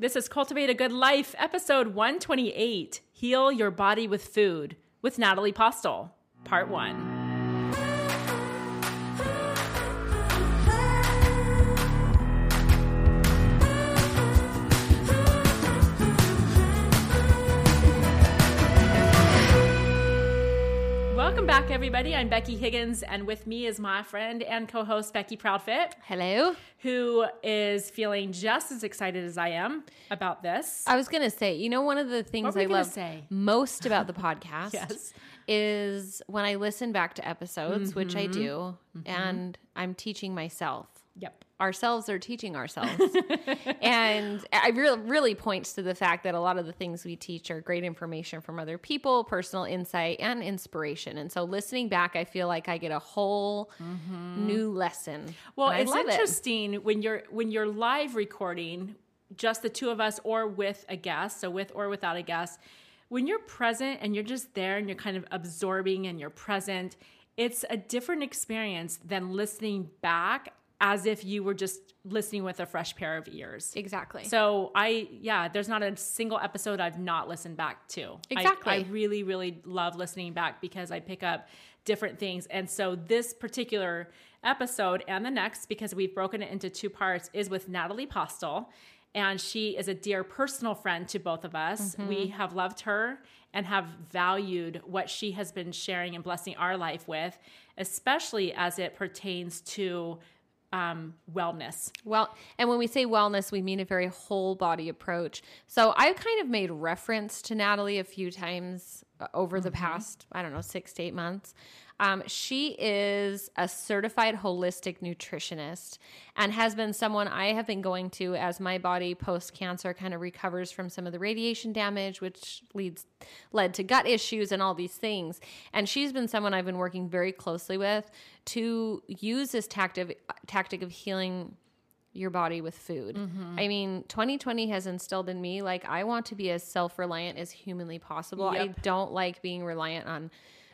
This is Cultivate a Good Life, episode 128 Heal Your Body with Food with Natalie Postel, part one. Welcome back, everybody. I'm Becky Higgins, and with me is my friend and co host, Becky Proudfit. Hello. Who is feeling just as excited as I am about this. I was going to say, you know, one of the things I love say? most about the podcast yes. is when I listen back to episodes, mm-hmm. which I do, mm-hmm. and I'm teaching myself. Yep ourselves are teaching ourselves. and I really really points to the fact that a lot of the things we teach are great information from other people, personal insight and inspiration. And so listening back, I feel like I get a whole mm-hmm. new lesson. Well, it's interesting it. when you're when you're live recording, just the two of us or with a guest, so with or without a guest, when you're present and you're just there and you're kind of absorbing and you're present, it's a different experience than listening back as if you were just listening with a fresh pair of ears. Exactly. So I, yeah, there's not a single episode I've not listened back to. Exactly. I, I really, really love listening back because I pick up different things. And so this particular episode and the next, because we've broken it into two parts, is with Natalie Postel. And she is a dear personal friend to both of us. Mm-hmm. We have loved her and have valued what she has been sharing and blessing our life with, especially as it pertains to um, wellness. Well, and when we say wellness, we mean a very whole body approach. So I've kind of made reference to Natalie a few times uh, over mm-hmm. the past, I don't know, six to eight months. Um, she is a certified holistic nutritionist and has been someone I have been going to as my body post cancer kind of recovers from some of the radiation damage, which leads led to gut issues and all these things. And she's been someone I've been working very closely with to use this tactic tactic of healing your body with food. Mm-hmm. I mean, 2020 has instilled in me like I want to be as self-reliant as humanly possible. Yep. I don't like being reliant on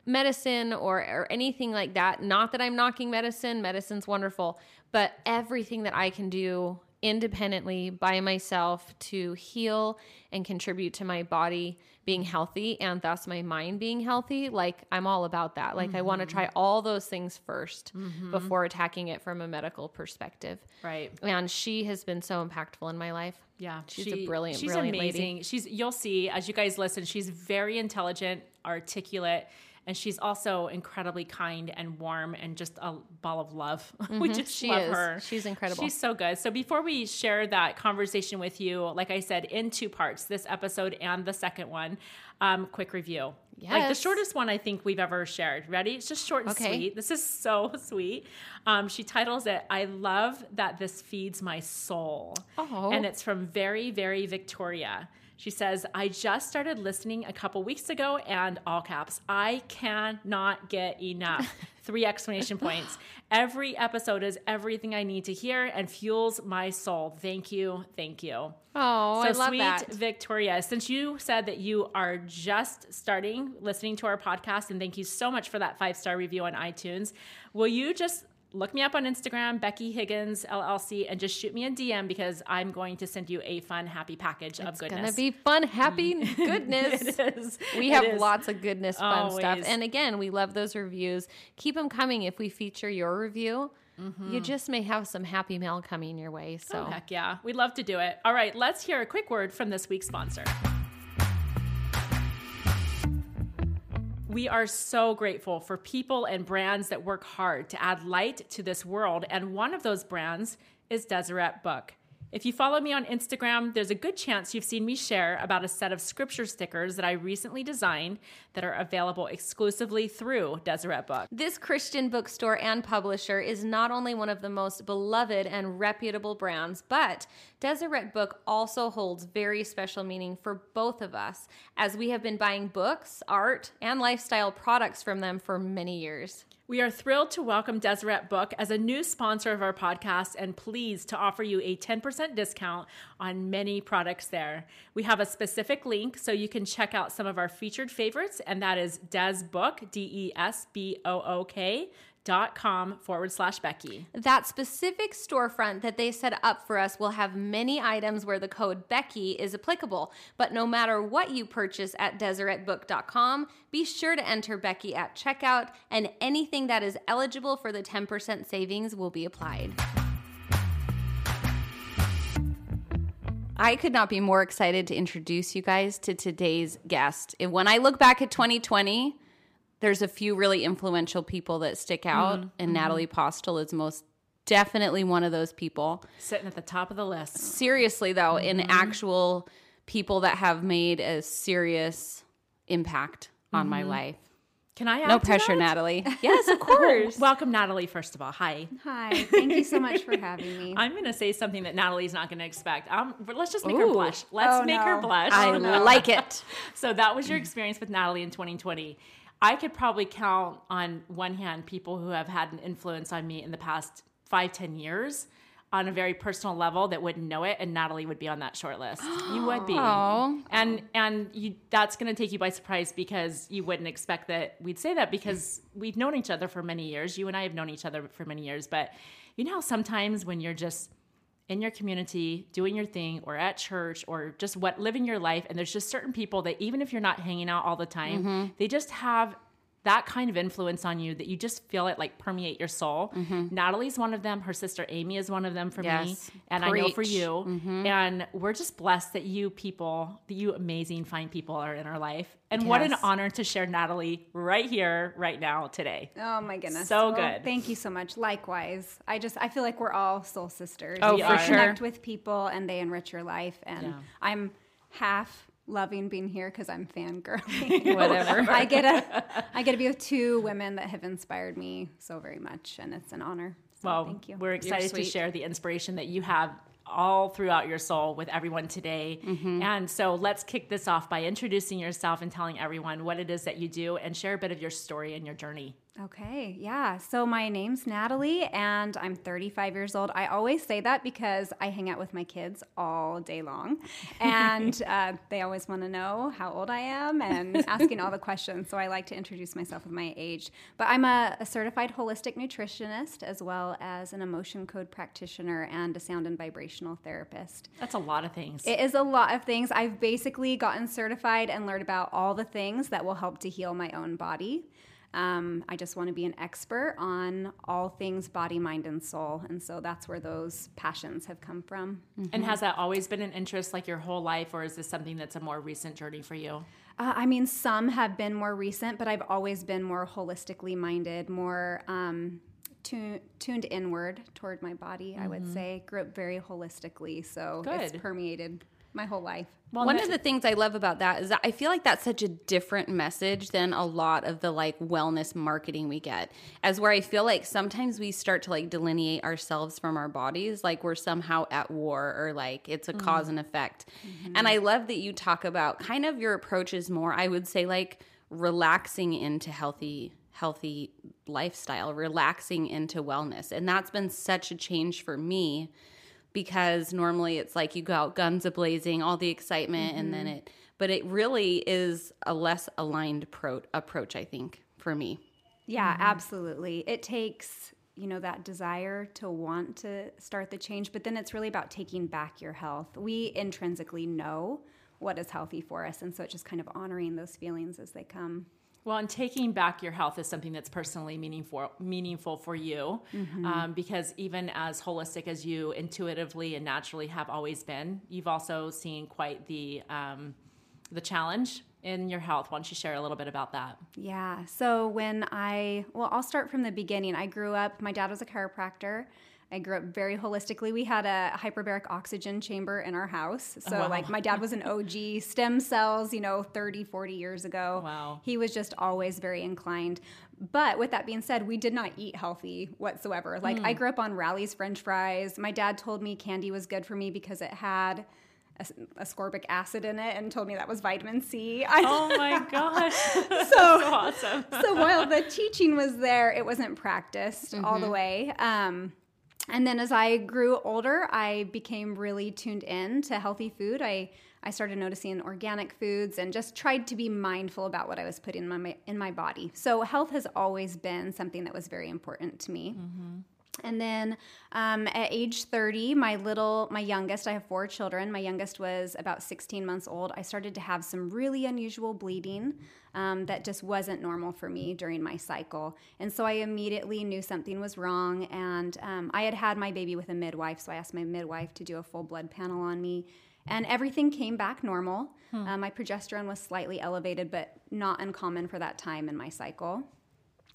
medicine or, or anything like that. Not that I'm knocking medicine, medicine's wonderful, but everything that I can do independently by myself to heal and contribute to my body being healthy and thus my mind being healthy like i'm all about that like mm-hmm. i want to try all those things 1st mm-hmm. before attacking it from a medical perspective right and she has been so impactful in my life yeah she's she, a brilliant she's brilliant amazing lady. she's you'll see as you guys listen she's very intelligent articulate and she's also incredibly kind and warm and just a ball of love. Mm-hmm. we just she love is. her. She's incredible. She's so good. So before we share that conversation with you, like I said, in two parts, this episode and the second one, um, quick review. Yes. Like the shortest one I think we've ever shared. Ready? It's just short and okay. sweet. This is so sweet. Um, she titles it, I love that this feeds my soul. Oh. And it's from Very, Very Victoria. She says, I just started listening a couple weeks ago and all caps, I cannot get enough. Three exclamation points. Every episode is everything I need to hear and fuels my soul. Thank you. Thank you. Oh, so I love sweet that. Victoria, since you said that you are just starting listening to our podcast, and thank you so much for that five star review on iTunes, will you just look me up on Instagram, Becky Higgins LLC, and just shoot me a DM because I'm going to send you a fun, happy package it's of goodness. It's going to be fun, happy goodness. it is. We have lots of goodness, fun Always. stuff. And again, we love those reviews. Keep them coming if we feature your review. Mm-hmm. You just may have some happy mail coming your way. So, oh, heck yeah. We'd love to do it. All right, let's hear a quick word from this week's sponsor. We are so grateful for people and brands that work hard to add light to this world. And one of those brands is Deseret Book. If you follow me on Instagram, there's a good chance you've seen me share about a set of scripture stickers that I recently designed that are available exclusively through Deseret Book. This Christian bookstore and publisher is not only one of the most beloved and reputable brands, but Deseret Book also holds very special meaning for both of us as we have been buying books, art, and lifestyle products from them for many years. We are thrilled to welcome Deseret Book as a new sponsor of our podcast and pleased to offer you a 10% discount on many products there. We have a specific link so you can check out some of our featured favorites, and that is Des Book, D E S B O O K dot com forward slash Becky. That specific storefront that they set up for us will have many items where the code Becky is applicable. But no matter what you purchase at DeseretBook.com, be sure to enter Becky at checkout, and anything that is eligible for the 10% savings will be applied. I could not be more excited to introduce you guys to today's guest. And when I look back at 2020, there's a few really influential people that stick out, Mm-hmm. and Natalie Postel is most definitely one of those people. Sitting at the top of the list. Seriously, though, in Mm-hmm. actual people that have made a serious impact on my life. Can I add No to pressure, Mm-hmm. that? Natalie. Yes, of course. Welcome, Natalie, first of all. Hi. Hi, thank you so much for having me. I'm going to say something that Natalie's not going to expect. Um, let's just make her blush. Let's Oh, make her blush. I like it. So that was your experience with Natalie in 2020. I could probably count on one hand people who have had an influence on me in the past five, ten years on a very personal level that wouldn't know it, and Natalie would be on that short list. You would be. Aw. And and you that's gonna take you by surprise because you wouldn't expect that we'd say that because we've known each other for many years. You and I have known each other for many years, but you know how sometimes when you're just in your community doing your thing or at church or just what living your life and there's just certain people that even if you're not hanging out all the time Mm-hmm. they just have that kind of influence on you that you just feel it like permeate your soul. Natalie's one of them. Her sister Amy is one of them for me. Mm-hmm. Yes. And I know for Preach. Mm-hmm. you. And we're just blessed that you people, that you amazing, fine people are in our life. And what an honor to share Natalie right here, right now, today. Oh my goodness. So Well, good. Thank you so much. Likewise. I just I feel like we're all soul sisters. Oh, You for sure. Connect with people and they enrich your life. And Yeah. I'm half loving being here because I'm fangirling. Whatever. I get a I get to be with two women that have inspired me so very much, and it's an honor. So Well, thank you. we're excited to share the inspiration that you have all throughout your soul with everyone today. Mm-hmm. And so let's kick this off by introducing yourself and telling everyone what it is that you do and share a bit of your story and your journey. Okay, yeah. So my name's Natalie and I'm 35 years old. I always say that because I hang out with my kids all day long. And uh, they always want to know how old I am and asking all the questions. So I like to introduce myself with my age. But I'm a, a certified holistic nutritionist as well as an emotion code practitioner and a sound and vibrational therapist. That's a lot of things. It is a lot of things. I've basically gotten certified and learned about all the things that will help to heal my own body. Um, I just want to be an expert on all things body, mind, and soul. And so that's where those passions have come from. and has that always been an interest like your whole life, or is this something that's a more recent journey for you? Uh, I mean, some have been more recent, but I've always been more holistically minded, more um, tu- tuned inward toward my body, I would say. Grew up very holistically. So it's permeated my whole life. Well, One of the things I love about that is that I feel like that's such a different message than a lot of the like wellness marketing we get. As where I feel like sometimes we start to like delineate ourselves from our bodies, like we're somehow at war or like it's a mm-hmm. cause and effect. Mm-hmm. And I love that you talk about kind of your approach is more, I would say, like relaxing into healthy healthy lifestyle, relaxing into wellness. And that's been such a change for me because normally it's like you go out guns a blazing, all the excitement, and then mm-hmm. it. But it really is a less aligned pro- approach, I think, for me. Yeah, mm-hmm. absolutely. It takes, you know, that desire to want to start the change, but then it's really about taking back your health. We intrinsically know what is healthy for us, and so it's just kind of honoring those feelings as they come. Well, and taking back your health is something that's personally meaningful meaningful for you, um, because even as holistic as you intuitively and naturally have always been, you've also seen quite the um, the challenge in your health. Why don't you share a little bit about that? Yeah. So when I, well, I'll start from the beginning. I grew up, my dad was a chiropractor. I grew up very holistically. We had a hyperbaric oxygen chamber in our house. So, Wow. like, my dad was an OG stem cells, you know, 30, 40 years ago. Wow. He was just always very inclined. But with that being said, we did not eat healthy whatsoever. Like, I grew up on Rally's French fries. My dad told me candy was good for me because it had ascorbic acid in it and told me that was vitamin C. I, Oh my gosh, so, so awesome! so while the teaching was there, it wasn't practiced all the way. Um, and then as I grew older, I became really tuned in to healthy food. I I started noticing organic foods and just tried to be mindful about what I was putting in my in my body. So health has always been something that was very important to me. Mm-hmm. And then um, at age 30, my little, my youngest, I have four children. My youngest was about 16 months old. I started to have some really unusual bleeding um, that just wasn't normal for me during my cycle. And so I immediately knew something was wrong. And um, I had had my baby with a midwife. So I asked my midwife to do a full blood panel on me and everything came back normal. Hmm. Uh, my progesterone was slightly elevated, but not uncommon for that time in my cycle.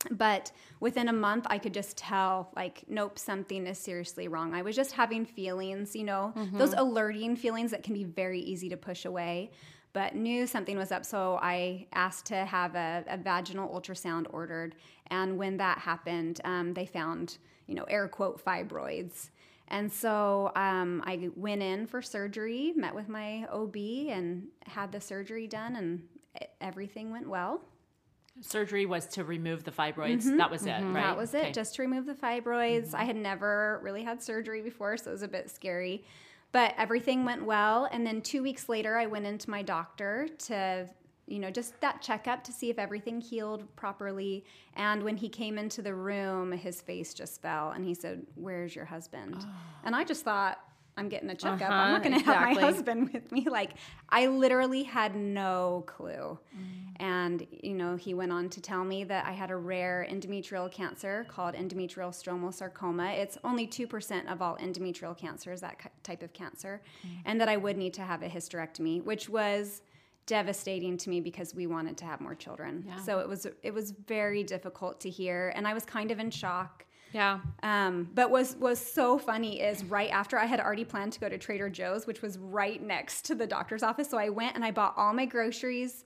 But within a month, I could just tell, like, nope, something is seriously wrong. I was just having feelings, you know, mm-hmm. those alerting feelings that can be very easy to push away, but knew something was up. So I asked to have a, a vaginal ultrasound ordered. And when that happened, um, they found, you know, air quote fibroids. And so um, I went in for surgery, met with my OB, and had the surgery done, and everything went well. Surgery was to remove the fibroids. Mm-hmm. That was it, mm-hmm. right? That was it, okay. just to remove the fibroids. Mm-hmm. I had never really had surgery before, so it was a bit scary. But everything went well. And then two weeks later, I went into my doctor to you know, just that checkup to see if everything healed properly. And when he came into the room, his face just fell and he said, Where's your husband? Oh. And I just thought, I'm getting a checkup. Uh-huh, I'm not going to exactly. have my husband with me. Like, I literally had no clue. Mm. And, you know, he went on to tell me that I had a rare endometrial cancer called endometrial stromal sarcoma. It's only 2% of all endometrial cancers, that type of cancer. Mm. And that I would need to have a hysterectomy, which was devastating to me because we wanted to have more children. Yeah. So it was it was very difficult to hear and I was kind of in shock. Yeah. Um, but was was so funny is right after I had already planned to go to Trader Joe's, which was right next to the doctor's office. So I went and I bought all my groceries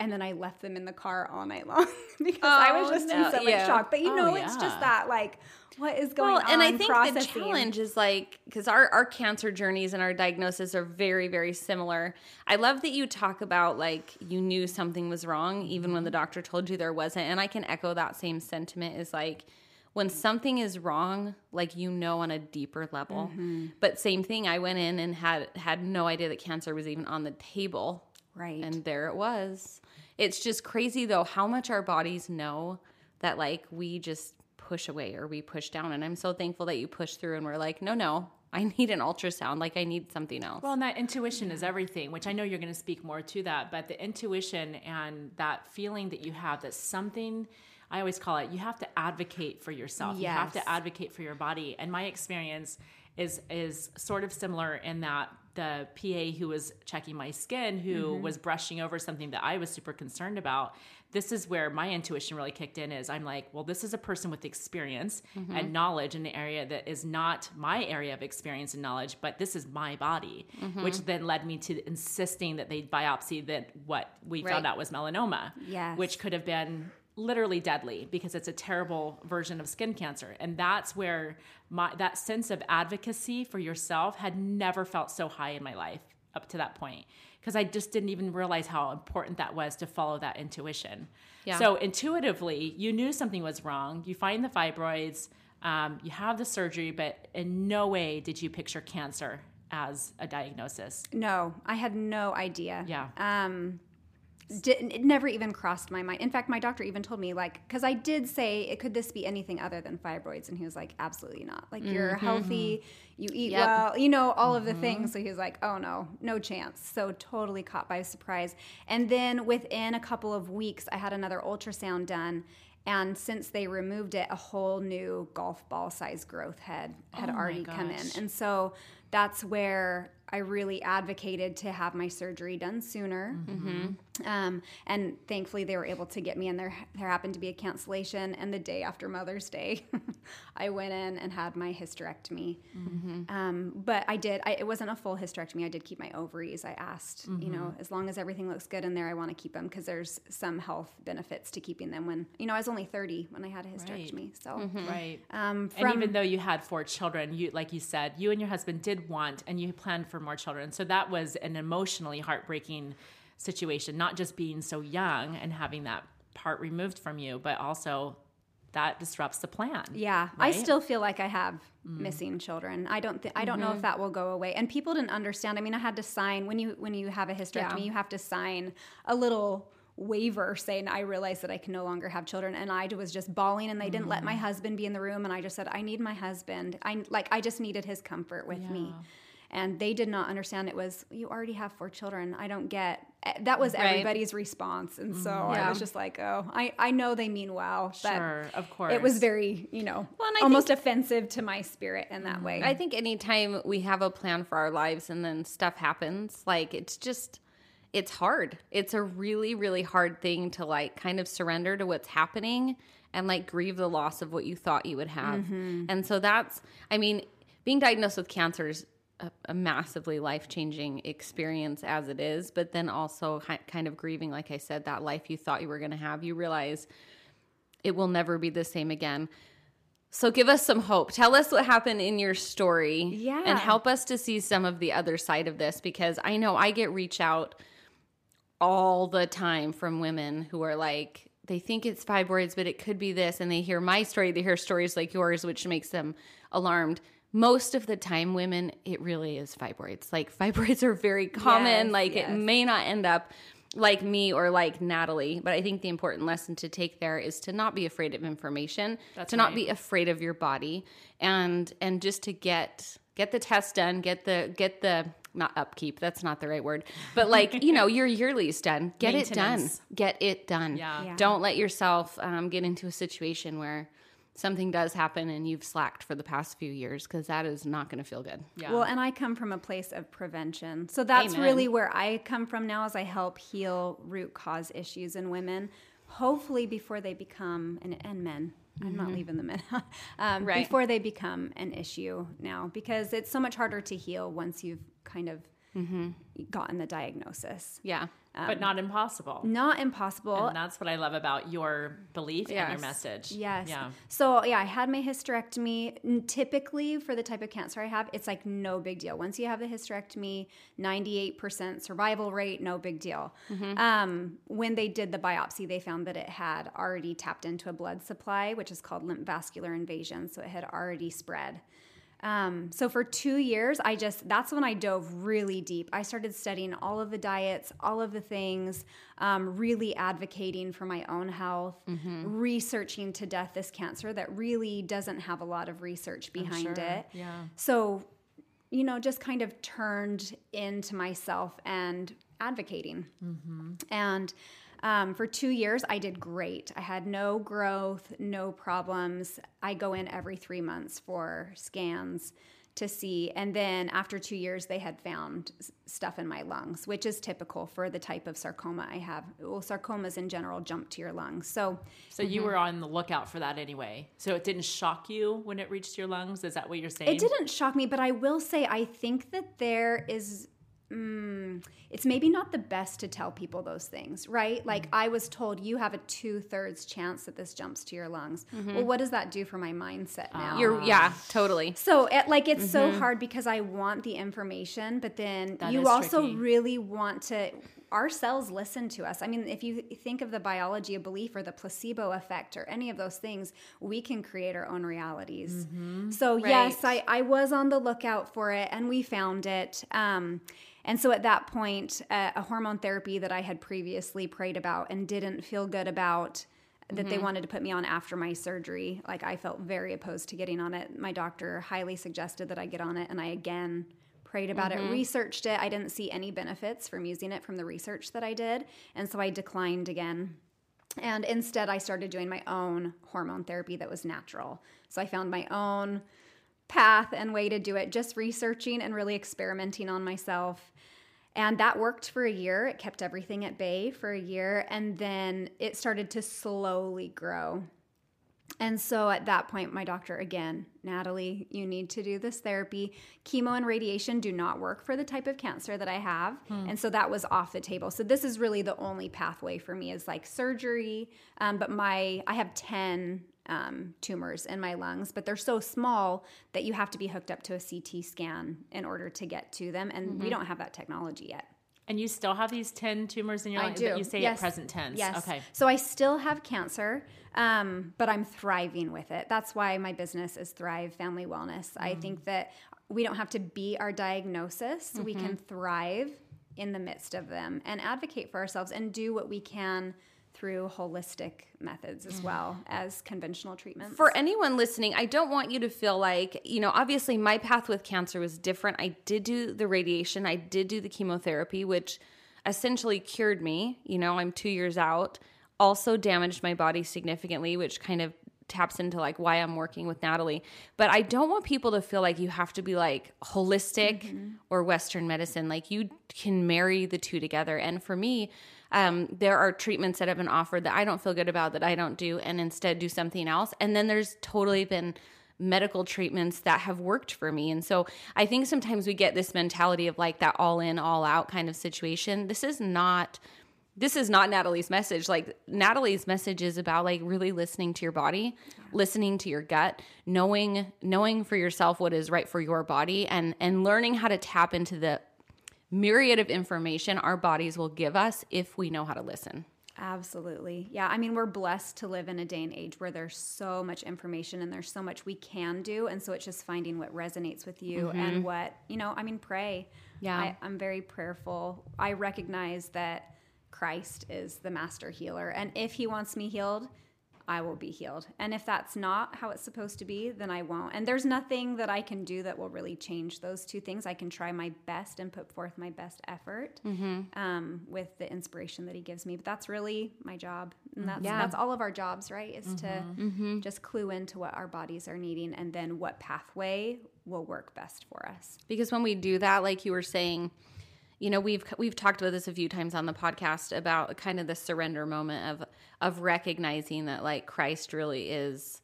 and then I left them in the car all night long because oh, I was oh, just no. in so much shock. But you oh, know, yeah. it's just that like what is going well, on. And I think processing. the challenge is like because our our cancer journeys and our diagnosis are very very similar. I love that you talk about like you knew something was wrong even when the doctor told you there wasn't, and I can echo that same sentiment. Is like when something is wrong like you know on a deeper level mm-hmm. but same thing i went in and had had no idea that cancer was even on the table right and there it was it's just crazy though how much our bodies know that like we just push away or we push down. And I'm so thankful that you push through and we're like, no, no, I need an ultrasound. Like I need something else. Well, and that intuition is everything, which I know you're going to speak more to that, but the intuition and that feeling that you have that something I always call it you have to advocate for yourself. Yes. You have to advocate for your body. And my experience is is sort of similar in that the PA who was checking my skin, who mm-hmm. was brushing over something that I was super concerned about, this is where my intuition really kicked in. Is I'm like, well, this is a person with experience mm-hmm. and knowledge in an area that is not my area of experience and knowledge, but this is my body, mm-hmm. which then led me to insisting that they biopsy that what we right. found out was melanoma, yes. which could have been literally deadly because it's a terrible version of skin cancer and that's where my that sense of advocacy for yourself had never felt so high in my life up to that point because I just didn't even realize how important that was to follow that intuition. Yeah. So intuitively, you knew something was wrong. You find the fibroids, um, you have the surgery, but in no way did you picture cancer as a diagnosis. No, I had no idea. Yeah. Um, did, it never even crossed my mind. In fact, my doctor even told me like because I did say, "Could this be anything other than fibroids?" And he was like, "Absolutely not. Like mm-hmm. you're healthy, you eat yep. well, you know all mm-hmm. of the mm-hmm. things." So he was like, "Oh no, no chance." So totally caught by surprise. And then within a couple of weeks, I had another ultrasound done. And since they removed it, a whole new golf ball size growth had had oh already come in, and so that's where I really advocated to have my surgery done sooner. Mm-hmm. Um, and thankfully, they were able to get me in there. There happened to be a cancellation, and the day after Mother's Day, I went in and had my hysterectomy. Mm-hmm. Um, but I did. I, it wasn't a full hysterectomy. I did keep my ovaries. I asked, mm-hmm. you know, mm-hmm. as long as everything looks good in there, I want to keep them because there's some health benefits to keeping them. When you know, I was only 30 when I had a hysterectomy. Right. So mm-hmm. right. Um, from, and even though you had four children, you like you said, you and your husband did want, and you planned for more children. So that was an emotionally heartbreaking situation, not just being so young and having that part removed from you, but also that disrupts the plan. Yeah, I still feel like I have mm. missing children. I don't th- I don't know if mm-hmm. that will go away. And people didn't understand. I mean, I had to sign when you when you have a hysterectomy, Yeah. you have to sign a little waiver saying I realize that I can no longer have children and I was just bawling and they didn't let my mm. husband be in the room and I just said I need my husband. I like I just needed his comfort with me. And they did not understand it was you already have four children. I don't get eh, that was Right. everybody's response. And so I was just like, oh, I, I know they mean well. But Sure, of course. it was very, you know, Well, almost offensive to my spirit in that way. I think anytime we have a plan for our lives and then stuff happens, like it's just it's hard. It's a really really hard thing to like kind of surrender to what's happening and like grieve the loss of what you thought you would have. And so that's I mean, being diagnosed with cancer is a, a massively life-changing experience as it is, but then also ki- kind of grieving like I said that life you thought you were going to have. You realize it will never be the same again. So give us some hope. Tell us what happened in your story. Yeah. And help us to see some of the other side of this because I know I get reach out all the time from women who are like, they think it's fibroids, but it could be this. And they hear my story, they hear stories like yours, which makes them alarmed. Most of the time, women, it really is fibroids. Like, fibroids are very common. Yes, like, yes. it may not end up like me or like Natalie, but I think the important lesson to take there is to not be afraid of information, That's to not be afraid of your body, and and just to get get the test done, get the get the not upkeep. That's not the right word, but like you know your yearly's done. Get it done. Get it done. Yeah. Yeah. Don't let yourself um, get into a situation where something does happen and you've slacked for the past few years because that is not going to feel good. Yeah. Well, and I come from a place of prevention. So that's Amen. really where I come from now as I help heal root cause issues in women, hopefully before they become, and, and men. I'm not leaving the men. um, Mm-hmm. Right. Before they become an issue now, because it's so much harder to heal once you've kind of Mm-hmm. gotten the diagnosis. Yeah. but not impossible. Not impossible. and that's what I love about your belief and your message. Yes. Yeah. So yeah, I had my hysterectomy. Typically, for the type of cancer I have, it's like no big deal. Once you have the hysterectomy, ninety-eight percent survival rate, no big deal. Um, when they did the biopsy, they found that it had already tapped into a blood supply, which is called lymph vascular invasion. So it had already spread. Um, so for two years, I just that's when I dove really deep. I started studying all of the diets, all of the things, um, really advocating for my own health, researching to death this cancer that really doesn't have a lot of research behind sure. it. Yeah. So, you know, just kind of turned into myself and advocating. And um, for two years, I did great. I had no growth, no problems. I go in every three months for scans to see. And then after two years, they had found stuff in my lungs, which is typical for the type of sarcoma I have. Well, sarcomas in general jump to your lungs. So, So you were on the lookout for that anyway. So it didn't shock you when it reached your lungs? Is that what you're saying? It didn't shock me, but I will say I think that there is. Mm, it's maybe not the best to tell people those things, right? Like mm. I was told, you have a two thirds chance that this jumps to your lungs. Mm-hmm. Well, what does that do for my mindset ah. now? You're yeah, totally. So, it, like, it's so mm-hmm. hard because I want the information, but then That you also tricky. really want to. Our cells listen to us. I mean, if you think of the biology of belief or the placebo effect or any of those things, we can create our own realities. Mm-hmm. So, yes, I, I was on the lookout for it and we found it. Um, and so at that point, uh, a hormone therapy that I had previously prayed about and didn't feel good about that they wanted to put me on after my surgery. Like I felt very opposed to getting on it. My doctor highly suggested that I get on it, and I again prayed about it, researched it. I didn't see any benefits from using it from the research that I did, and so I declined again. And instead, I started doing my own hormone therapy that was natural. So I found my own path and way to do it, just researching and really experimenting on myself. And that worked for a year. It kept everything at bay for a year. And then it started to slowly grow. And so at that point, my doctor again, Natalie, you need to do this therapy. Chemo and radiation do not work for the type of cancer that I have. And so that was off the table. So this is really the only pathway for me is like surgery. Um, but my, I have 10 um, tumors in my lungs, but they're so small that you have to be hooked up to a CT scan in order to get to them. And we don't have that technology yet. And you still have these 10 tumors in your I do. that you say yes. at present tense. Yes. Okay. So I still have cancer, um, but I'm thriving with it. That's why my business is Thrive Family Wellness. I Mm. think that we don't have to be our diagnosis. We Mm-hmm. can thrive in the midst of them and advocate for ourselves and do what we can through holistic methods Mm. as well as conventional treatments. For anyone listening, I don't want you to feel like, you know, obviously my path with cancer was different. I did do the radiation, I did do the chemotherapy, which essentially cured me. You know, I'm two years out. Also damaged my body significantly, which kind of taps into like why I'm working with Natalie. But I don't want people to feel like you have to be like holistic or Western medicine. Like you can marry the two together. And for me, um, there are treatments that have been offered that I don't feel good about that I don't do and instead do something else. And then there's totally been medical treatments that have worked for me. And so I think sometimes we get this mentality of like that all in, all out kind of situation. This is not this is not Natalie's message. Like Natalie's message is about like really listening to your body, listening to your gut, knowing knowing for yourself what is right for your body and and learning how to tap into the myriad of information our bodies will give us if we know how to listen. Absolutely. Yeah. I mean, we're blessed to live in a day and age where there's so much information and there's so much we can do. And so it's just finding what resonates with you mm-hmm. and what, you know, I mean, pray. Yeah. I, I'm very prayerful. I recognize that Christ is the master healer. And if he wants me healed, I will be healed. And if that's not how it's supposed to be, then I won't. And there's nothing that I can do that will really change those two things. I can try my best and put forth my best effort mm-hmm. um, with the inspiration that he gives me. But that's really my job. And that's, Yeah. that's all of our jobs, right? Is to mm-hmm. Mm-hmm. just clue into what our bodies are needing and then what pathway will work best for us. because when we do that like you were saying you know we've we've talked about this a few times on the podcast about kind of the surrender moment of of recognizing that like Christ really is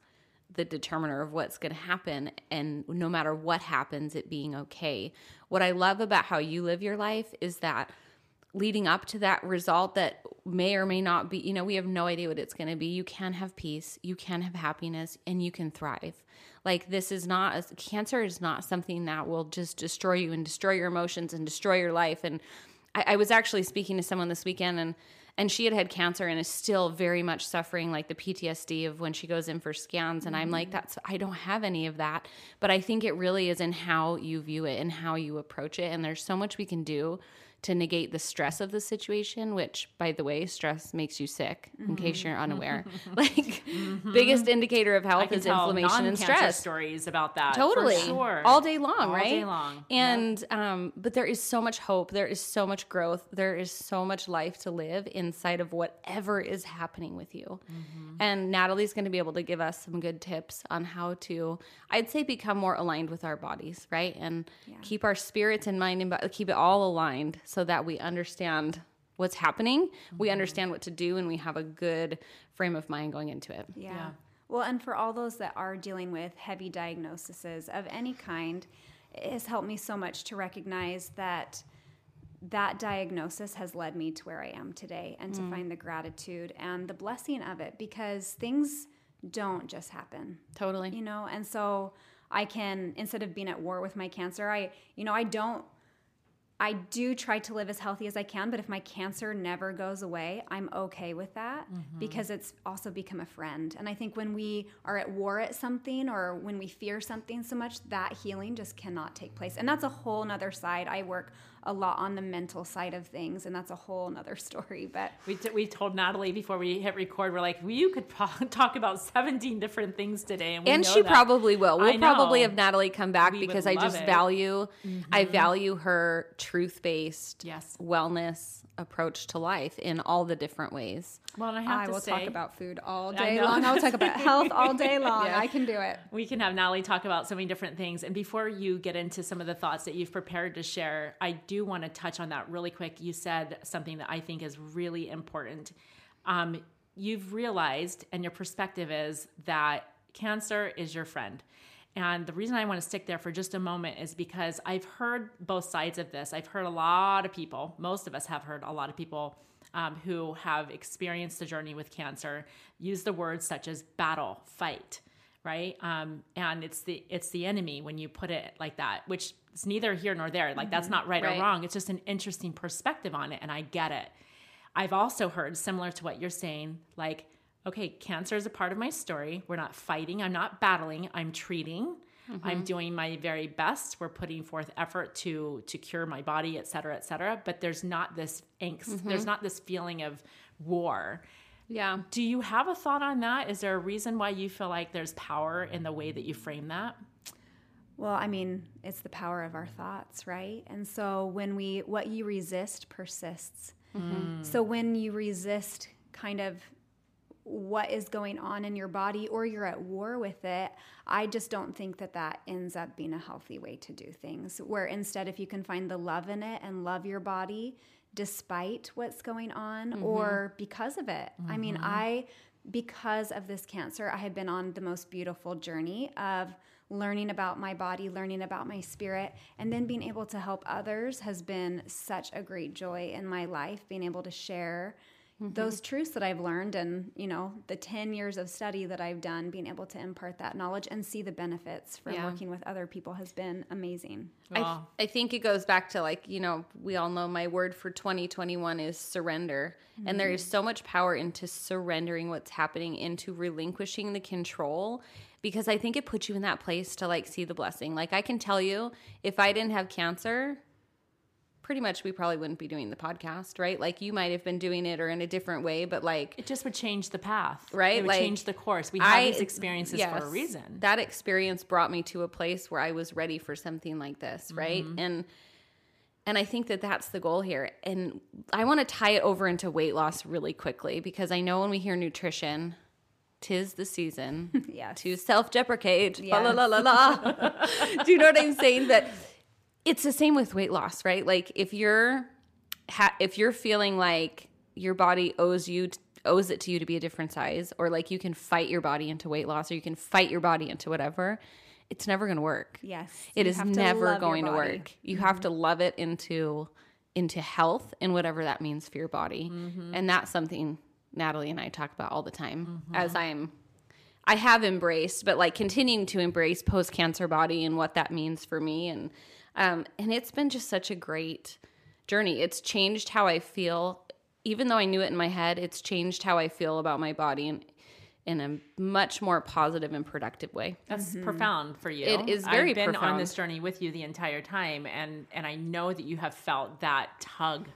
the determiner of what's going to happen and no matter what happens it being okay. What i love about how you live your life is that leading up to that result that may or may not be, you know, we have no idea what it's going to be. You can have peace, you can have happiness, and you can thrive. Like, this is not, a, cancer is not something that will just destroy you and destroy your emotions and destroy your life. And I, I was actually speaking to someone this weekend and and she had had cancer and is still very much suffering like the PTSD of when she goes in for scans and I'm like mm-hmm. that's I don't have any of that but I think it really is in how you view it and how you approach it and there's so much we can do to negate the stress of the situation which by the way stress makes you sick in case you're unaware. Like biggest indicator of health is inflammation and stress. stories about that. for totally. sure. all day long All right? day long. and um but there is so much hope. There is so much growth. There is so much life to live inside of whatever is happening with you. Mm-hmm. and natalie's going to be able to give us some good tips on how to i'd say become more aligned with our bodies right? And keep our spirits and mind and keep it all aligned so that we understand what's happening we mm-hmm. understand what to do and we have a good frame of mind going into it. Yeah. Yeah. Well, and for all those that are dealing with heavy diagnoses of any kind, it has helped me so much to recognize that that diagnosis has led me to where I am today and to mm. find the gratitude and the blessing of it because things don't just happen. Totally. You know and so i can instead of being at war with my cancer i you know i don't i do try to live as healthy as i can but if my cancer never goes away i'm okay with that mm-hmm. because it's also become a friend. And i think when we are at war at something or when we fear something so much that healing just cannot take place. And that's a whole nother side. I work a lot on the mental side of things and that's a whole nother story but We, t- we told Natalie before we hit record, we're like, well, you could pro- talk about 17 different things today. And, we and she that. probably will. We'll I probably have Natalie come back We because I just it. Mm-hmm. value I value her truth based Yes. wellness approach to life in all the different ways. Well, and I have i to will say, talk about food all day know. long i'll talk about health all day long Yeah. i can do it we can have Natalie talk about so many different things. And before you get into some of the thoughts that you've prepared to share, I do want to touch on that really quick. You said something that I think is really important. Um, you've realized, and your perspective is that cancer is your friend. And the reason I want to stick there for just a moment is because I've heard both sides of this. I've heard a lot of people, most of us have heard a lot of people um, who have experienced the journey with cancer use the words such as battle, fight, right? Um, and it's the it's the enemy when you put it like that, which it's neither here nor there. Like that's mm-hmm. not right, Right. or wrong. It's just an interesting perspective on it, and I get it. I've also heard similar to what you're saying, like, okay, cancer is a part of my story. We're not fighting. I'm not battling. I'm treating. Mm-hmm. I'm doing my very best. We're putting forth effort to to cure my body, et cetera, et cetera. But there's not this angst. Mm-hmm. There's not this feeling of war. Yeah. Do you have a thought on that? Is there a reason why you feel like there's power in the way that you frame that? Well, I mean, it's the power of our thoughts, right? And so when we, what you resist persists. Mm-hmm. So when you resist kind of what is going on in your body or you're at war with it, I just don't think that that ends up being a healthy way to do things. Where instead, if you can find the love in it and love your body despite what's going on mm-hmm. or because of it. I mean, mm-hmm. I, because of this cancer, I have been on the most beautiful journey of learning about my body, learning about my spirit, and then being able to help others has been such a great joy in my life, being able to share mm-hmm. those truths that I've learned and, you know, the 10 years of study that I've done, being able to impart that knowledge and see the benefits from Yeah. working with other people has been amazing. I, Well, I think it goes back to like, you know, we all know my word for 2021 is surrender. And there mm-hmm. is so much power into surrendering what's happening, into relinquishing the control, because I think it puts you in that place to like see the blessing. Like, I can tell you, if I didn't have cancer, pretty much we probably wouldn't be doing the podcast, right? Like, you might have been doing it or in a different way, but like, it just would change the path, Right, It would like, change the course. We have these experiences for a reason. That experience brought me to a place where I was ready for something like this, right? Mm-hmm. And and I think that that's the goal here. And I want to tie it over into weight loss really quickly because I know when we hear nutrition, tis the season Yes. to self-deprecate. Yes. La la la la. Do you know what I'm saying? That it's the same with weight loss, right? Like if you're ha- if you're feeling like your body owes you owes it to you to be a different size or like you can fight your body into weight loss or you can fight your body into whatever it's never going to work Yes. it is never going to work you have to love it into into health and whatever that means for your body and that's something natalie and i talk about all the time as i'm I have embraced, but like continuing to embrace post cancer body and what that means for me, and um, and it's been just such a great journey. It's changed how I feel, even though I knew it in my head. It's changed how I feel about my body and in a much more positive and productive way. That's profound for you. It is very I've been on this journey with you the entire time, and and I know that you have felt that tug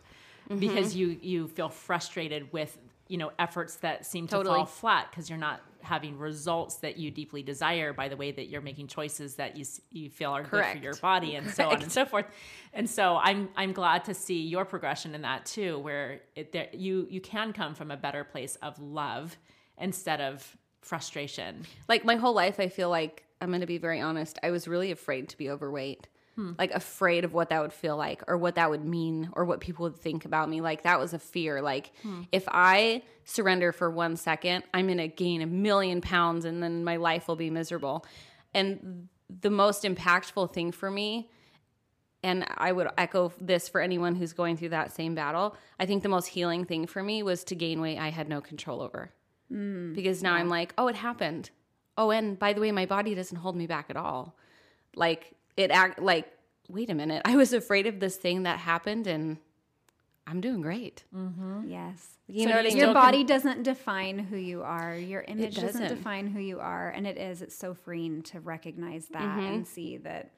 Mm-hmm. because you you feel frustrated with you know efforts that seem to fall flat because you're not having results that you deeply desire by the way that you're making choices that you you feel are good for your body and so on and so forth. And so I'm I'm glad to see your progression in that too, where it, there, you you can come from a better place of love instead of frustration. Like my whole life, I feel like I'm going to be very honest. I was really afraid to be overweight. Hmm. Like afraid of what that would feel like or what that would mean or what people would think about me. Like that was a fear. Like hmm. if I surrender for one second, I'm going to gain a million pounds and then my life will be miserable. And the most impactful thing for me and I would echo this for anyone who's going through that same battle. I think the most healing thing for me was to gain weight I had no control over. Hmm. because now I'm like, oh, it happened. Oh, and by the way, my body doesn't hold me back at all. Like it act like, wait a minute, I was afraid of this thing that happened, and I'm doing great. Yes. You So know what do I you mean? Your Still body doesn't define who you are. Your image doesn't. doesn't. define who you are. And it is. It's so freeing to recognize that Mm-hmm. and see that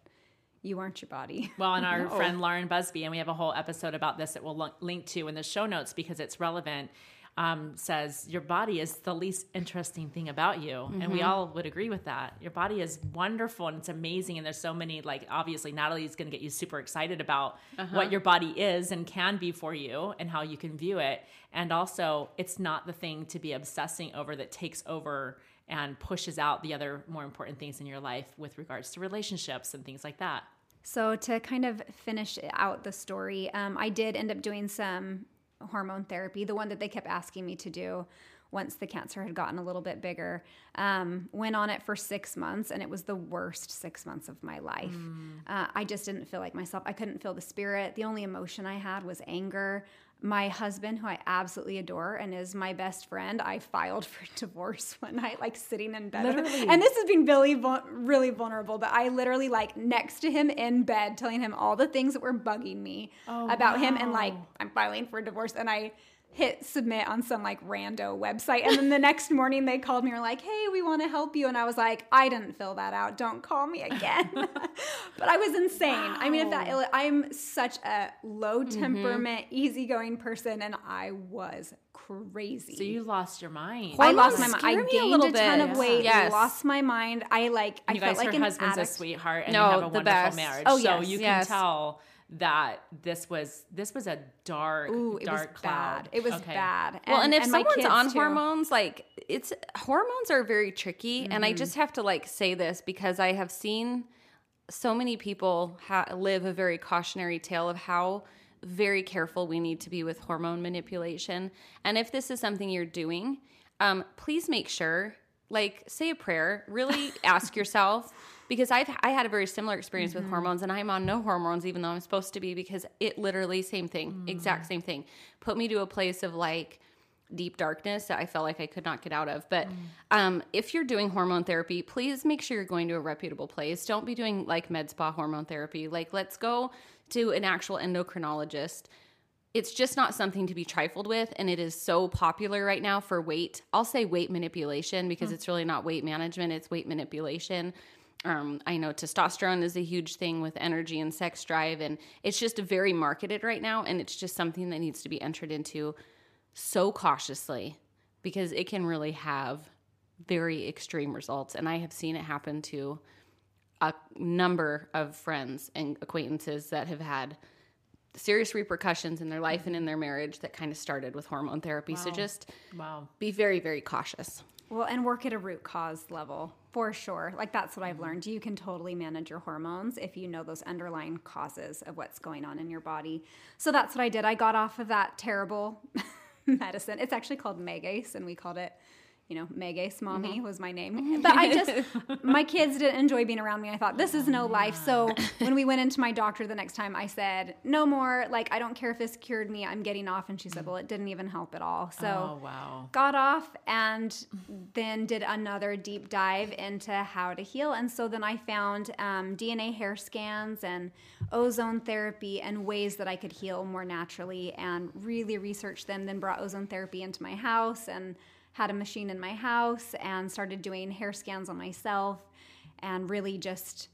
you aren't your body. Well, and our friend Lauren Busby, and we have a whole episode about this that we'll link to in the show notes because it's relevant. Um, says your body is the least interesting thing about you, and we all would agree with that. Your body is wonderful and it's amazing, and there's so many. Like obviously, Natalie's going to get you super excited about what your body is and can be for you, and how you can view it. And also, it's not the thing to be obsessing over that takes over and pushes out the other more important things in your life with regards to relationships and things like that. So to kind of finish out the story, um, I did end up doing some hormone therapy. The one that they kept asking me to do once the cancer had gotten a little bit bigger. Um, went on it for six months, and it was the worst six months of my life. Uh, I just didn't feel like myself. I couldn't feel the spirit. The only emotion I had was anger. My husband, who I absolutely adore and is my best friend, I filed for divorce one night, like sitting in bed. Literally. And this has been really, really vulnerable, but I literally like next to him in bed, telling him all the things that were bugging me Oh, about him, and like. I'm filing for divorce, and I hit submit on some like rando website, and then the next morning they called me and were like, "Hey, we want to help you," and I was like, "I didn't fill that out. Don't call me again." but I was insane. I mean, if that I'm such a low mm-hmm. temperament, easygoing person, and I was crazy. So you lost your mind. I lost Hormones my mind. I scare me a gained a, ton bit. of weight. Yes. Lost my mind. I like. I you felt guys, like her an husband's addict. a sweetheart, and No, you have a the wonderful best. marriage. Oh, so yes, you yes. can tell that this was this was a dark, Ooh, it was dark cloud. bad. It was Okay. bad. Well, and, if my someone's on too. hormones, like it's hormones are very tricky, and Mm-hmm. I just have to like say this because I have seen so many people ha- live a very cautionary tale of how very careful we need to be with hormone manipulation. And if this is something you're doing, um, please make sure, like, say a prayer. Really ask yourself because I've I had a very similar experience with hormones, and I'm on no hormones even though I'm supposed to be because it literally same thing, exact same thing, put me to a place of like deep darkness that I felt like I could not get out of. But um, if you're doing hormone therapy, please make sure you're going to a reputable place. Don't be doing like med spa hormone therapy. Like, let's go to an actual endocrinologist. It's just not something to be trifled with. And it is so popular right now for weight. I'll say weight manipulation because it's really not weight management, it's weight manipulation. Um, I know testosterone is a huge thing with energy and sex drive, and it's just very marketed right now. And it's just something that needs to be entered into so cautiously because it can really have very extreme results. And I have seen it happen to a number of friends and acquaintances that have had serious repercussions in their life and in their marriage that kind of started with hormone therapy. So just Wow. be very, very cautious. Well, and work at a root cause level for sure. Like that's what I've mm-hmm. learned. You can totally manage your hormones if you know those underlying causes of what's going on in your body. So that's what I did. I got off of that terrible medicine. It's actually called Megace, and we called it, you know, Megace Mommy was my name. But I just, my kids didn't enjoy being around me. I thought, this is no life. So when we went into my doctor the next time, I said, no more. Like, I don't care if this cured me. I'm getting off. And she said, well, it didn't even help at all. So oh wow. got off and then did another deep dive into how to heal. And so then I found um, DNA hair scans and ozone therapy and ways that I could heal more naturally and really researched them. Then brought ozone therapy into my house and had a machine in my house and started doing hair scans on myself and really just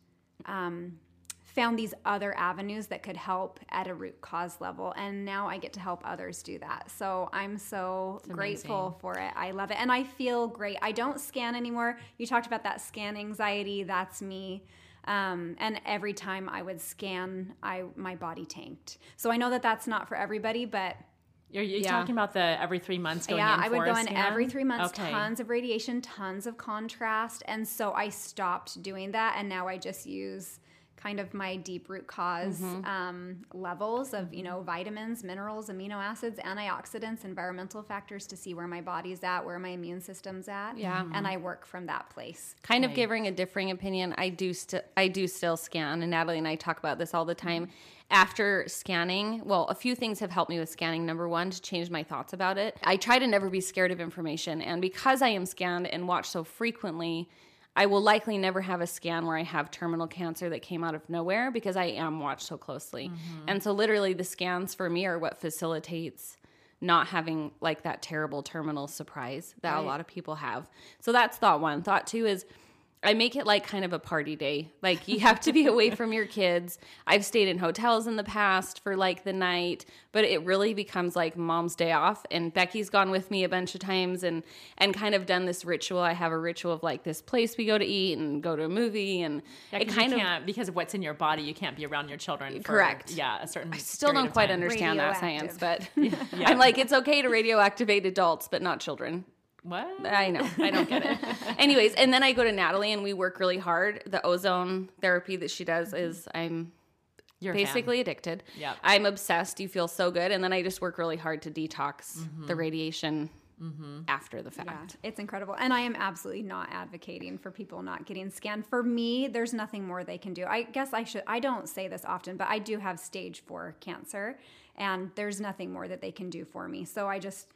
um, found these other avenues that could help at a root cause level. And now i get to help others do that. So i'm so grateful for it. I love it. And i feel great. I don't scan anymore. You talked about that scan anxiety. That's me. Um, and every time i would scan i my body tanked. So i know that that's not for everybody but You're, you're Yeah. talking about the every three months going yeah, in I would for go in scan? every three months, Okay. tons of radiation, tons of contrast. And so I stopped doing that. And now I just use kind of my deep root because Mm-hmm. um, levels of, you know, vitamins, minerals, amino acids, antioxidants, environmental factors to see where my body's at, where my immune system's at. Yeah. And I work from that place. kind of giving a differing opinion i do still i do still scan and natalie and i talk about this all the time after scanning well a few things have helped me with scanning number one to change my thoughts about it i try to never be scared of information and because i am scanned and watched so frequently I will likely never have a scan where I have terminal cancer that came out of nowhere because I am watched so closely. Mm-hmm. And so, literally, the scans for me are what facilitates not having like that terrible terminal surprise that a lot of people have. So that's thought one. Thought two is I make it like kind of a party day. Like you have to be away from your kids. I've stayed in hotels in the past for like the night, but it really becomes like mom's day off and Becky's gone with me a bunch of times and and kind of done this ritual. I have a ritual of like this place we go to eat and go to a movie and Yeah, it kind of because of what's in your body, you can't be around your children. For, Correct. Yeah, a certain. I still don't quite understand that science, but Yeah. I'm like it's okay to radioactivate adults but not children. What? I know. I don't get it. Anyways, and then I go to Natalie and we work really hard. The ozone therapy that she does is I'm You're basically addicted. Yeah. I'm obsessed. You feel so good. And then I just work really hard to detox Mm-hmm. the radiation after the Yeah, fact. it's incredible. And I am absolutely not advocating for people not getting scanned. For me, there's nothing more they can do. I guess I should, I don't say this often, but I do have stage four cancer, and there's nothing more that they can do for me. So I just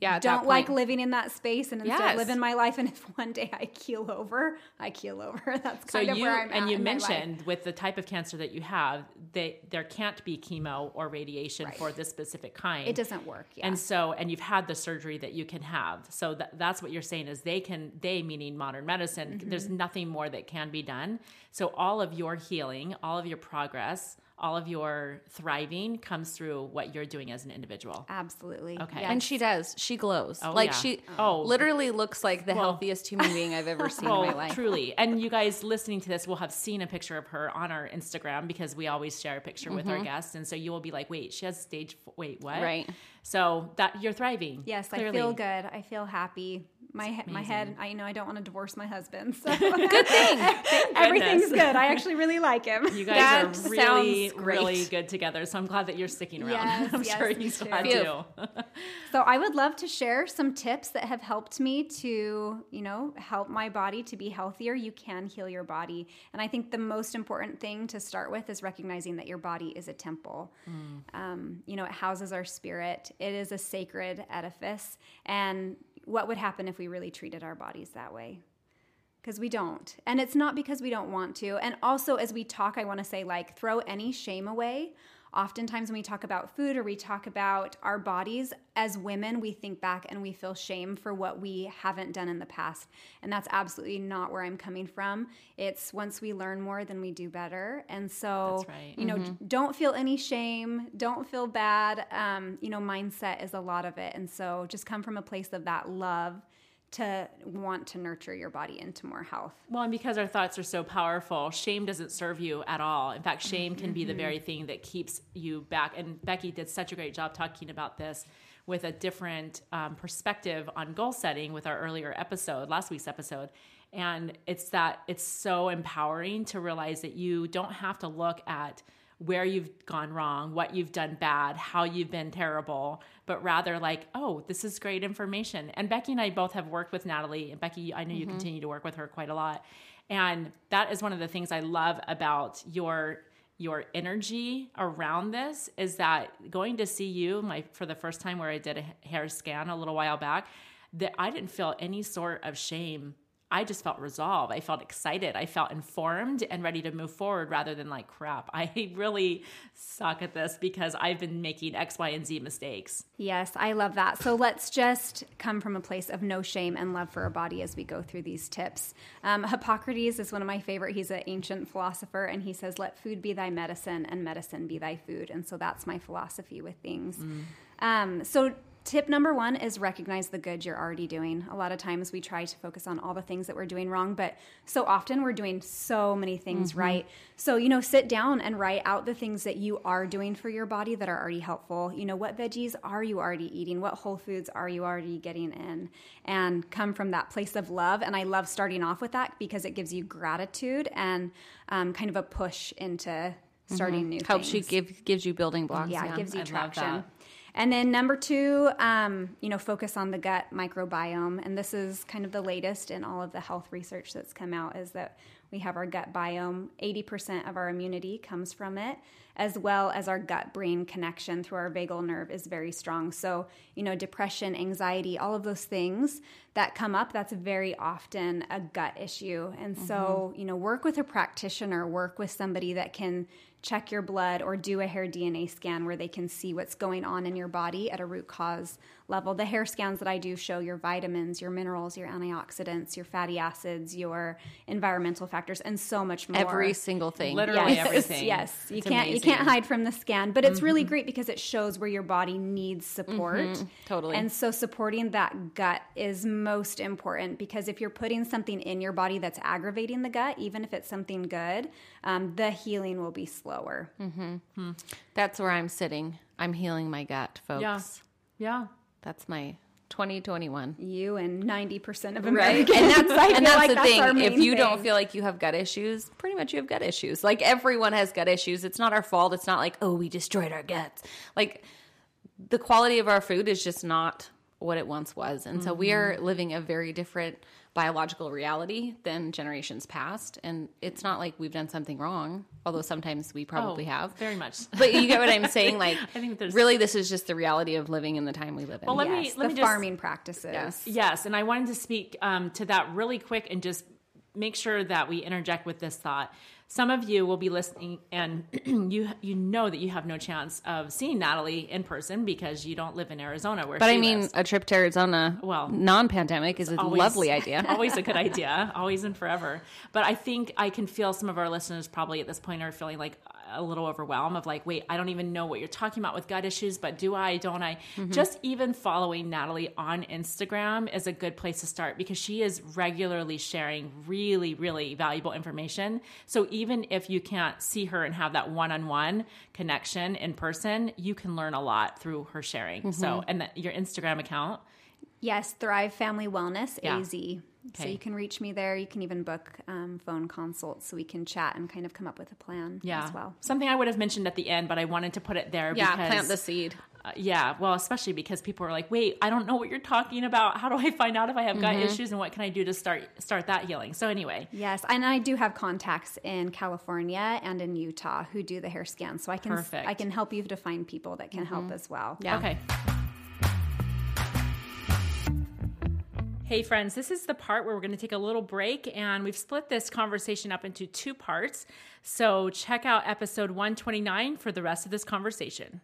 Yeah, don't like living in that space and instead Yes. live in my life. And if one day I keel over, I keel over. That's So kind of you where I'm and you in my life. mentioned with the type of cancer that you have, they there can't be chemo or radiation for this specific kind. it doesn't work. Yeah. And so, and you've had the surgery that you can have. So that, that's what you're saying is they can, they meaning modern medicine, Mm-hmm. there's nothing more that can be done. So all of your healing, all of your progress, all of your thriving comes through what you're doing as an individual. Absolutely. Okay. Yes. And she does. She glows. Oh, like yeah. she Oh. literally looks like the Well- healthiest human being I've ever seen in Oh, my life. truly. And you guys listening to this will have seen a picture of her on our Instagram because we always share a picture with our guests. And so you will be like, wait, she has stage, f- wait, what? Mm-hmm. Right. So that you're thriving. Yes, I feel good. I feel happy. My he- my head. I you know I don't want to divorce my husband. So Good thing. everything's good. I actually really like him. You guys That are really, great. really good together. So I'm glad that you're sticking around. Yes, I'm yes, sure he's too. glad Phew. too. So I would love to share some tips that have helped me to, you know, help my body to be healthier. You can heal your body. And I think the most important thing to start with is recognizing that your body is a temple. Um, you know, it houses our spirit. It is a sacred edifice. And what would happen if we really treated our bodies that way? because we don't. And it's not because we don't want to. And also, as we talk, I want to say, like, throw any shame away. Oftentimes, when we talk about food or we talk about our bodies, as women, we think back and we feel shame for what we haven't done in the past. And that's absolutely not where I'm coming from. It's once we learn more, then we do better. And so, right. you know, don't feel any shame, don't feel bad. Um, you know, mindset is a lot of it. And so, just come from a place of that love to want to nurture your body into more health. Well, and because our thoughts are so powerful, shame doesn't serve you at all. In fact, shame can be the very thing that keeps you back. And Becky did such a great job talking about this with a different um, perspective on goal setting with our earlier episode, last week's episode. And it's that it's so empowering to realize that you don't have to look at where you've gone wrong, what you've done bad, how you've been terrible, but rather like, oh, this is great information. And Becky and I both have worked with Natalie, and Becky, I know you mm-hmm. continue to work with her quite a lot. And that is one of the things I love about your your energy around this is that going to see you my for the first time where I did a hair scan a little while back that I didn't feel any sort of shame I just felt resolve. I felt excited. I felt informed and ready to move forward rather than like, crap, I really suck at this because I've been making X, Y, and Z mistakes. Yes, I love that. So let's just come from a place of no shame and love for our body as we go through these tips. Um, Hippocrates is one of my favorite. He's an ancient philosopher, and he says, "Let food be thy medicine, and medicine be thy food." And so that's my philosophy with things. Um, so Tip number one is recognize the good you're already doing. A lot of times we try to focus on all the things that we're doing wrong, but so often we're doing so many things right. So, you know, sit down and write out the things that you are doing for your body that are already helpful. You know, what veggies are you already eating? What whole foods are you already getting in? And come from that place of love. And I love starting off with that because it gives you gratitude and um, kind of a push into starting new things. It Helps things you give gives you building blocks. yeah, it gives you I traction. And then number two, um, you know, focus on the gut microbiome. And this is kind of the latest in all of the health research that's come out is that we have our gut biome. 80% of our immunity comes from it, as well as our gut brain connection through our vagal nerve is very strong. So, you know, depression, anxiety, all of those things that come up, that's very often a gut issue. And so, mm-hmm. you know, work with a practitioner, work with somebody that can check your blood or do a hair DNA scan where they can see what's going on in your body at a root cause level. The hair scans that I do show your vitamins, your minerals, your antioxidants, your fatty acids, your environmental factors, and so much more. Every single thing. Literally yes, everything. Yes, you It's can't you can't hide from the scan, but it's really mm-hmm. great because it shows where your body needs support. Mm-hmm. totally. And so supporting that gut is most important because if you're putting something in your body that's aggravating the gut, even if it's something good, um, the healing will be slower. That's where I'm sitting. I'm healing my gut, folks. Yeah. Yeah. That's my 2021. You and ninety percent of Right. Americans. And that's, and that's like the that's thing. If main you don't feel like you have gut issues, pretty much you have gut issues. Like everyone has gut issues. It's not our fault. It's not like, oh, we destroyed our guts. Like the quality of our food is just not what it once was. And so we are living a very different biological reality than generations past. And it's not like we've done something wrong, although sometimes we probably Oh, have. very much. But you get what I'm saying? Like, I think there's- really, this is just the reality of living in the time we live in. Well, let me let the me just farming practices. Yes. Yes, and I wanted to speak um, to that really quick and just make sure that we interject with this thought. Some of you will be listening, and you you know that you have no chance of seeing Natalie in person because you don't live in Arizona, where but I mean, lives. a trip to Arizona, Well, non-pandemic, is a Always- lovely idea. always a good idea, always and forever. But I think I can feel some of our listeners probably at this point are feeling like a little overwhelmed of like, wait, I don't even know what you're talking about with gut issues, but do I, don't I? Mm-hmm. Just even following Natalie on Instagram is a good place to start because she is regularly sharing really, really valuable information. So even if you can't see her and have that one on one connection in person, you can learn a lot through her sharing. Mm-hmm. So, and that your Instagram account. Yes, Thrive Family Wellness, Yeah. AZ. So you can reach me there. You can even book um, phone consults so we can chat and kind of come up with a plan Yeah. as well. Something I would have mentioned at the end, but I wanted to put it there yeah, because plant the seed. Uh, yeah, well, especially because people are like, "Wait, I don't know what you're talking about. How do I find out if I have gut Mm-hmm. issues and what can I do to start start that healing?" So anyway, Yes, and I do have contacts in California and in Utah who do the hair scans, so I can Perfect. I can help you to find people that can help as well. Yeah. okay. Hey, friends, this is the part where we're going to take a little break, and we've split this conversation up into two parts. So check out episode 129 for the rest of this conversation.